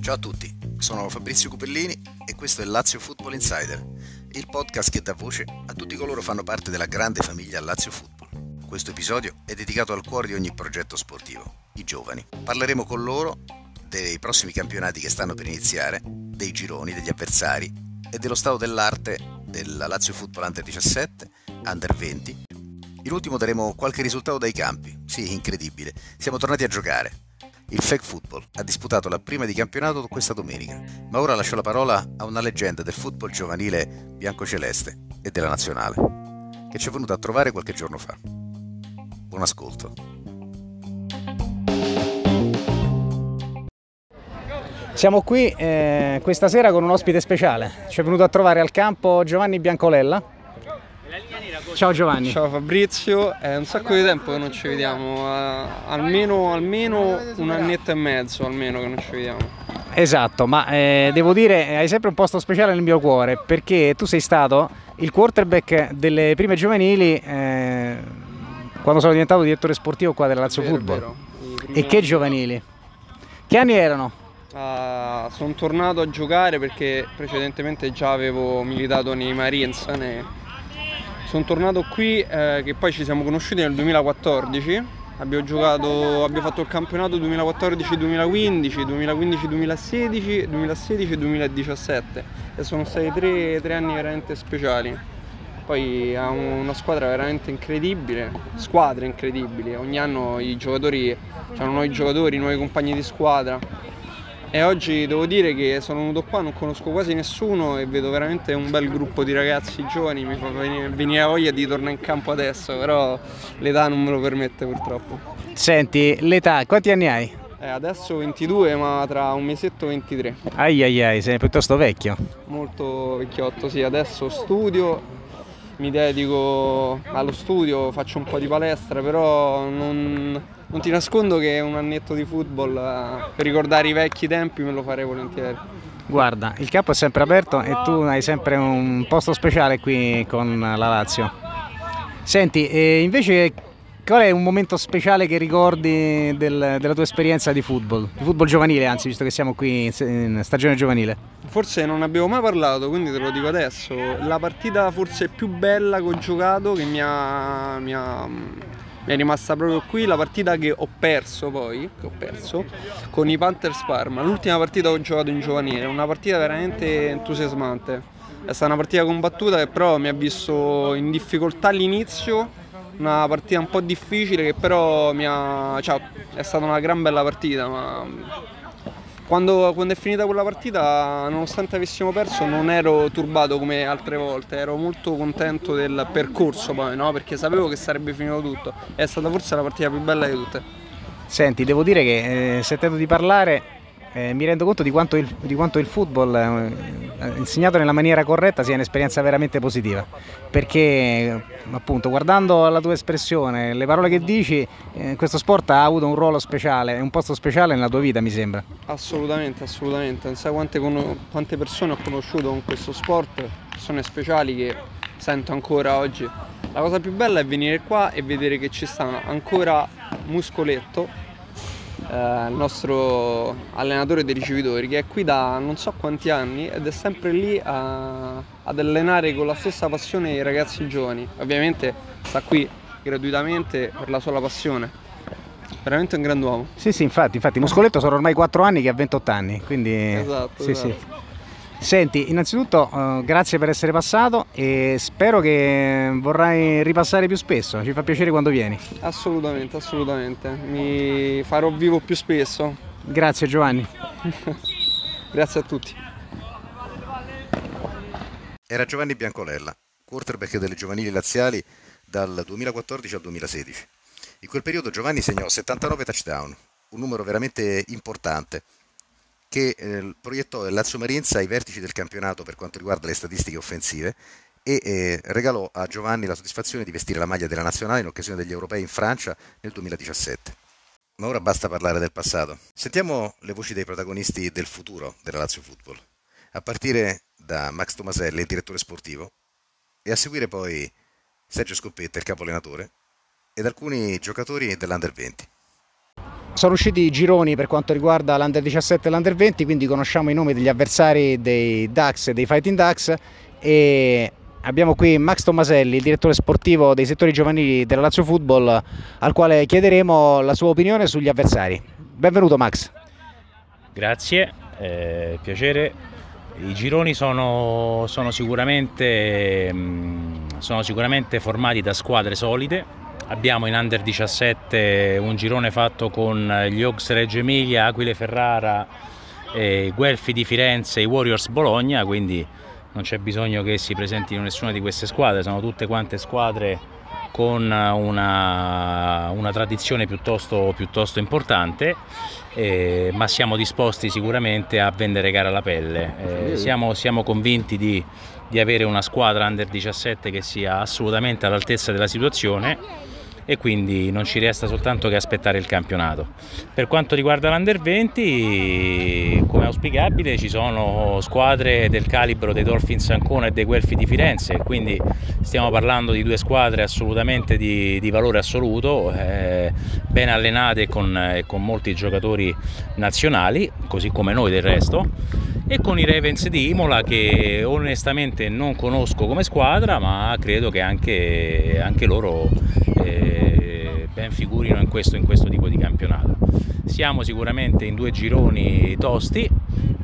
Ciao a tutti, sono Fabrizio Cupellini e questo è Lazio Football Insider, il podcast che dà voce a tutti coloro che fanno parte della grande famiglia Lazio Football. Questo episodio è dedicato al cuore di ogni progetto sportivo, i giovani. Parleremo con loro dei prossimi campionati che stanno per iniziare, dei gironi, degli avversari e dello stato dell'arte della Lazio Football Under 17, Under 20. In ultimo daremo qualche risultato dai campi. Sì, incredibile. Siamo tornati a giocare. Il flag football ha disputato la prima di campionato questa domenica, ma ora lascio la parola a una leggenda del football giovanile biancoceleste e della nazionale, che ci è venuta a trovare qualche giorno fa. Buon ascolto. Siamo qui eh, questa sera con un ospite speciale. Ci è venuto a trovare al campo Giovanni Biancolella. Ciao Giovanni. Ciao Fabrizio, è un sacco di tempo che non ci vediamo, eh, almeno, almeno un annetto e mezzo almeno che non ci vediamo. Esatto, ma eh, devo dire hai sempre un posto speciale nel mio cuore perché tu sei stato il quarterback delle prime giovanili eh, quando sono diventato direttore sportivo qua della Lazio Vero, Football. vero. E che giovanili? Che anni erano? Ah, sono tornato a giocare perché precedentemente già avevo militato nei Marines. ne- Sono tornato qui eh, che poi ci siamo conosciuti nel 2014. Abbiamo giocato, abbiamo fatto il campionato 2014-2015, 2015-2016, 2016-2017 e sono stati tre, tre anni veramente speciali. Poi ha una squadra veramente incredibile, squadre incredibili, ogni anno i giocatori, hanno nuovi giocatori, nuovi compagni di squadra. E oggi devo dire che sono venuto qua, non conosco quasi nessuno e vedo veramente un bel gruppo di ragazzi giovani, mi fa venire, voglia di tornare in campo adesso, però l'età non me lo permette purtroppo. Senti, l'età, quanti anni hai? Eh, adesso 22, ma tra un mesetto 23. Ai ai ai, sei piuttosto vecchio. Molto vecchiotto, sì, adesso studio, mi dedico allo studio, faccio un po' di palestra, però non, non ti nascondo che un annetto di football eh, per ricordare i vecchi tempi me lo farei volentieri. Guarda, il campo è sempre aperto e tu hai sempre un posto speciale qui con la Lazio. Senti, e invece qual è un momento speciale che ricordi del- della tua esperienza di football? Di football giovanile, anzi, visto che siamo qui in, stagione giovanile. Forse non abbiamo mai parlato, quindi te lo dico adesso. La partita forse più bella che ho giocato, che mi ha, mi ha- mi è rimasta proprio qui, la partita che ho perso poi, che ho perso, con i Panthers Parma. L'ultima partita che ho giocato in giovanile, una partita veramente entusiasmante. È stata una partita combattuta che però mi ha visto in difficoltà all'inizio, una partita un po' difficile che però ha... cioè, è stata una gran bella partita, ma quando, quando è finita quella partita, nonostante avessimo perso, non ero turbato come altre volte, ero molto contento del percorso poi, no? perché sapevo che sarebbe finito tutto. È stata forse la partita più bella di tutte. Senti, devo dire che eh, sentendo di parlare eh, mi rendo conto di quanto il, di quanto il football, eh, insegnato nella maniera corretta, sia un'esperienza veramente positiva. Perché, eh, appunto, guardando la tua espressione, le parole che dici, eh, questo sport ha avuto un ruolo speciale, un posto speciale nella tua vita, mi sembra. Assolutamente, assolutamente. Non sai quante, quante persone ho conosciuto con questo sport, persone speciali che sento ancora oggi. La cosa più bella è venire qua e vedere che ci sta ancora Muscoletto, eh, il nostro allenatore dei ricevitori, che è qui da non so quanti anni ed è sempre lì a- ad allenare con la stessa passione i ragazzi giovani. Ovviamente sta qui gratuitamente per la sola passione. Veramente un grand'uomo. Sì, sì, infatti, infatti, Muscoletto sono ormai 4 anni che ha 28 anni, quindi... Esatto, sì, esatto. sì. Senti, innanzitutto eh, grazie per essere passato e spero che vorrai ripassare più spesso, ci fa piacere quando vieni. Assolutamente, assolutamente. Mi farò vivo più spesso. Grazie Giovanni. Grazie a tutti. Era Giovanni Biancolella, quarterback delle giovanili laziali dal 2014 al 2016. In quel periodo Giovanni segnò 79 touchdown, un numero veramente importante che eh, proiettò il Lazio Marienza ai vertici del campionato per quanto riguarda le statistiche offensive e eh, regalò a Giovanni la soddisfazione di vestire la maglia della nazionale in occasione degli europei in Francia nel 2017. Ma ora basta parlare del passato. Sentiamo le voci dei protagonisti del futuro della Lazio Football, a partire da Max Tomaselli, il direttore sportivo, e a seguire poi Sergio Scoppetta, il capo allenatore, ed alcuni giocatori dell'Under 20. Sono usciti i gironi per quanto riguarda l'Under 17 e l'Under 20, quindi conosciamo i nomi degli avversari dei Ducks e dei Fighting Ducks e abbiamo qui Max Tommaselli, il direttore sportivo dei settori giovanili della Lazio Football, al quale chiederemo la sua opinione sugli avversari. Benvenuto Max. Grazie, eh, piacere. I gironi sono, sono, sicuramente, mm, sono sicuramente formati da squadre solide, Abbiamo in Under 17 un girone fatto con gli Oaks Reggio Emilia, Aquile Ferrara, eh, Guelfi di Firenze e i Warriors Bologna, quindi non c'è bisogno che si presentino nessuna di queste squadre, sono tutte quante squadre con una, una tradizione piuttosto, piuttosto importante, eh, ma siamo disposti sicuramente a vendere gara alla pelle. Eh, siamo, siamo, convinti di, di avere una squadra under 17 che sia assolutamente all'altezza della situazione e quindi non ci resta soltanto che aspettare il campionato. Per quanto riguarda l'Under 20, come auspicabile ci sono squadre del calibro dei Dolphins Ancona e dei Guelfi di Firenze, quindi stiamo parlando di due squadre assolutamente di, di valore assoluto, eh, ben allenate con, eh, con molti giocatori nazionali, così come noi del resto e con i Ravens di Imola che onestamente non conosco come squadra ma credo che anche, anche loro eh, ben figurino in questo, in questo tipo di campionato. Siamo sicuramente in due gironi tosti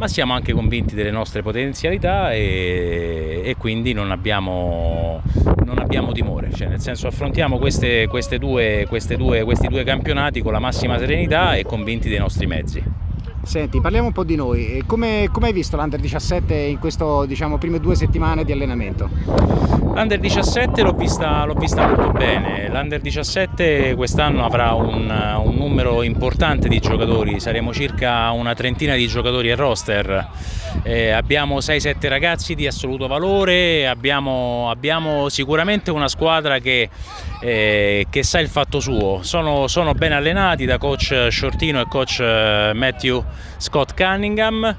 ma siamo anche convinti delle nostre potenzialità e, e quindi non abbiamo, non abbiamo, timore, cioè nel senso affrontiamo queste, queste due, queste due, questi due campionati con la massima serenità e convinti dei nostri mezzi. Senti, parliamo un po' di noi. Come, come hai visto l'Under 17 in queste diciamo, prime due settimane di allenamento? L'Under 17 l'ho vista, vista molto bene. L'Under 17 quest'anno avrà un, un, numero importante di giocatori, saremo circa una trentina di giocatori a roster. Eh, abbiamo 6-7 ragazzi di assoluto valore, abbiamo, abbiamo sicuramente una squadra che, eh, che, sa il fatto suo. Sono, sono ben allenati da coach Shortino e coach eh, Matthew Scott Cunningham.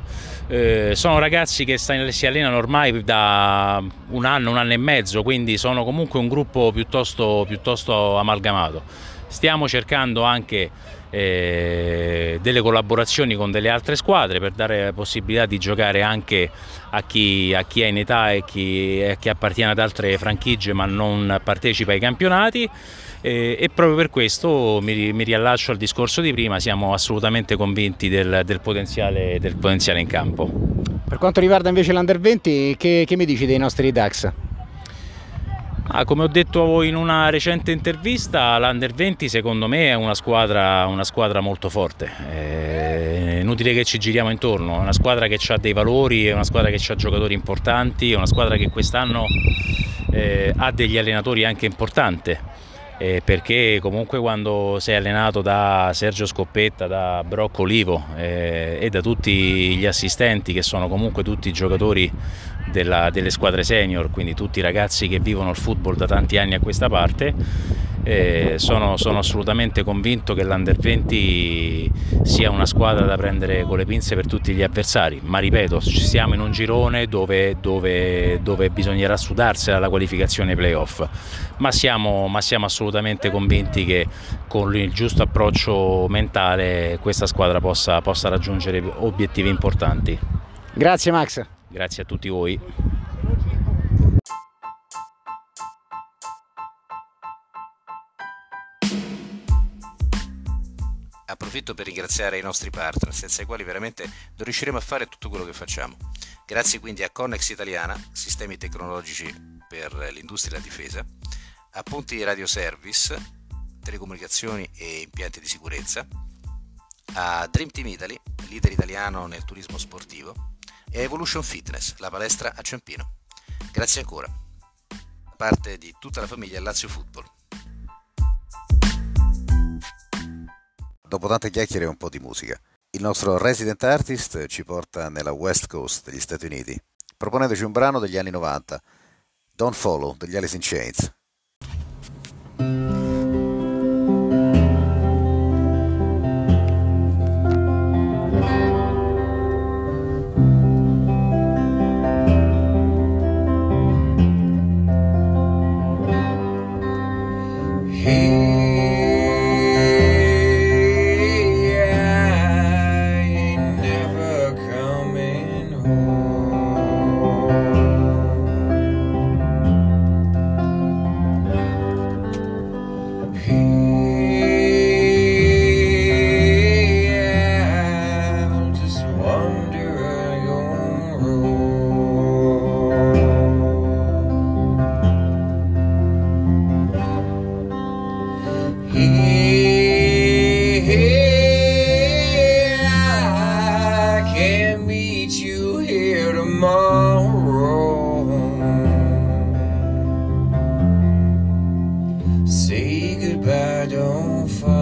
Eh, sono ragazzi che si allenano ormai da un anno, un anno e mezzo, quindi sono comunque un gruppo piuttosto, piuttosto amalgamato. Stiamo cercando anche eh, delle collaborazioni con delle altre squadre per dare la possibilità di giocare anche a chi, a chi è in età e chi, a chi appartiene ad altre franchigie ma non partecipa ai campionati e, e proprio per questo mi, mi, riallaccio al discorso di prima, siamo assolutamente convinti del, del, potenziale, del potenziale, in campo. Per quanto riguarda invece l'Under 20, che, che mi dici dei nostri DAX? Ah, come ho detto in una recente intervista, l'Under 20 secondo me è una squadra, una squadra molto forte. È inutile che ci giriamo intorno, è una squadra che ha dei valori, è una squadra che ha giocatori importanti, è una squadra che quest'anno eh, ha degli allenatori anche importanti eh, perché comunque quando sei allenato da Sergio Scoppetta, da Brocco Olivo eh, e da tutti gli assistenti che sono comunque tutti giocatori della, delle squadre senior, quindi tutti ragazzi che vivono il football da tanti anni a questa parte, eh, sono, sono, assolutamente convinto che l'Under 20 sia una squadra da prendere con le pinze per tutti gli avversari, ma ripeto, siamo in un girone dove, dove, dove bisognerà sudarsela la qualificazione playoff, ma siamo, ma siamo assolutamente convinti che con il giusto approccio mentale questa squadra possa, possa raggiungere obiettivi importanti. Grazie Max. Grazie a tutti voi. Approfitto per ringraziare i nostri partner, senza i quali veramente non riusciremo a fare tutto quello che facciamo. Grazie quindi a Connex Italiana, sistemi tecnologici per l'industria e la difesa, a Punti Radio Service, telecomunicazioni e impianti di sicurezza, a Dream Team Italy, leader italiano nel turismo sportivo, e a Evolution Fitness, la palestra a Ciampino. Grazie ancora. Da parte di tutta la famiglia Lazio Football. Dopo tante chiacchiere e un po' di musica, il nostro resident artist ci porta nella West Coast degli Stati Uniti, proponendoci un brano degli anni 90, Don't Follow degli Alice in Chains. don't fall.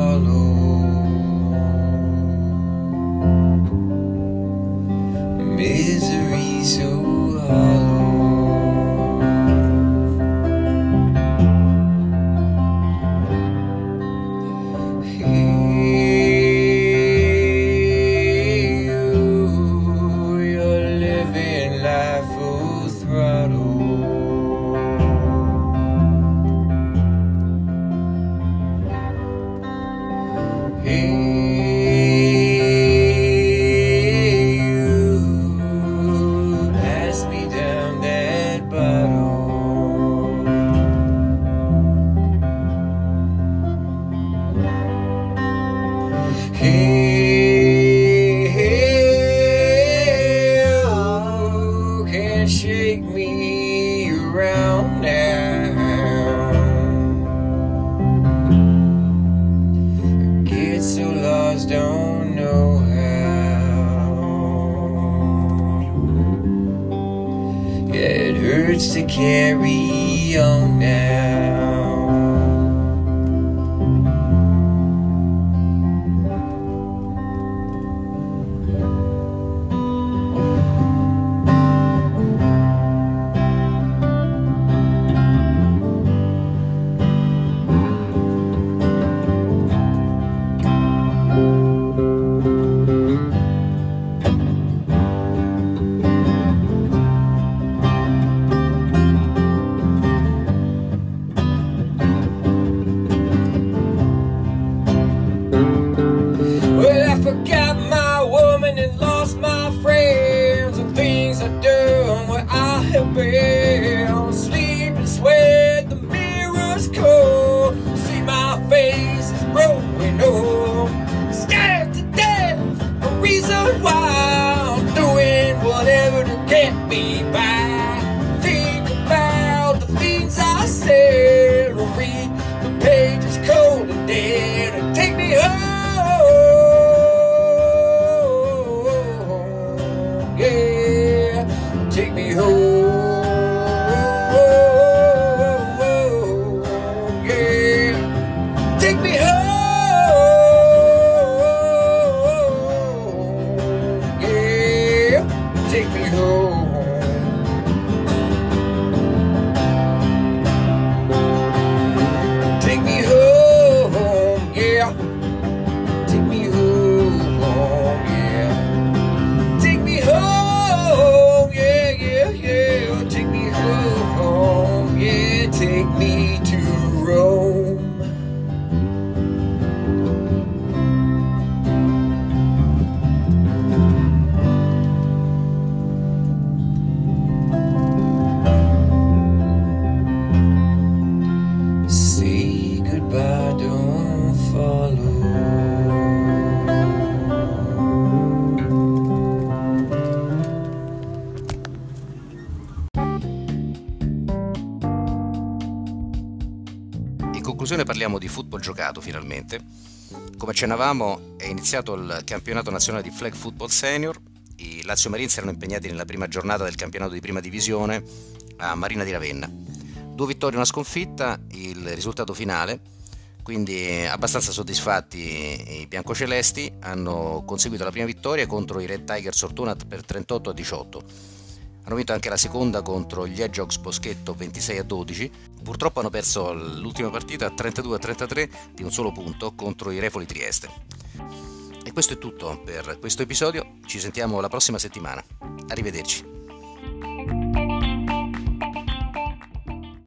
to carry on now. be who parliamo di football giocato finalmente. Come accennavamo è iniziato il campionato nazionale di flag football senior, i Lazio Marines erano impegnati nella prima giornata del campionato di prima divisione a Marina di Ravenna. Due vittorie e una sconfitta, il risultato finale, quindi abbastanza soddisfatti i biancocelesti, hanno conseguito la prima vittoria contro i Red Tigers Ortona per 38 a 18 hanno vinto anche la seconda contro gli Hedgehogs Boschetto 26 a 12. Purtroppo hanno perso l'ultima partita 32 a 33 di un solo punto contro i Refoli Trieste. E questo è tutto per questo episodio, ci sentiamo la prossima settimana. Arrivederci.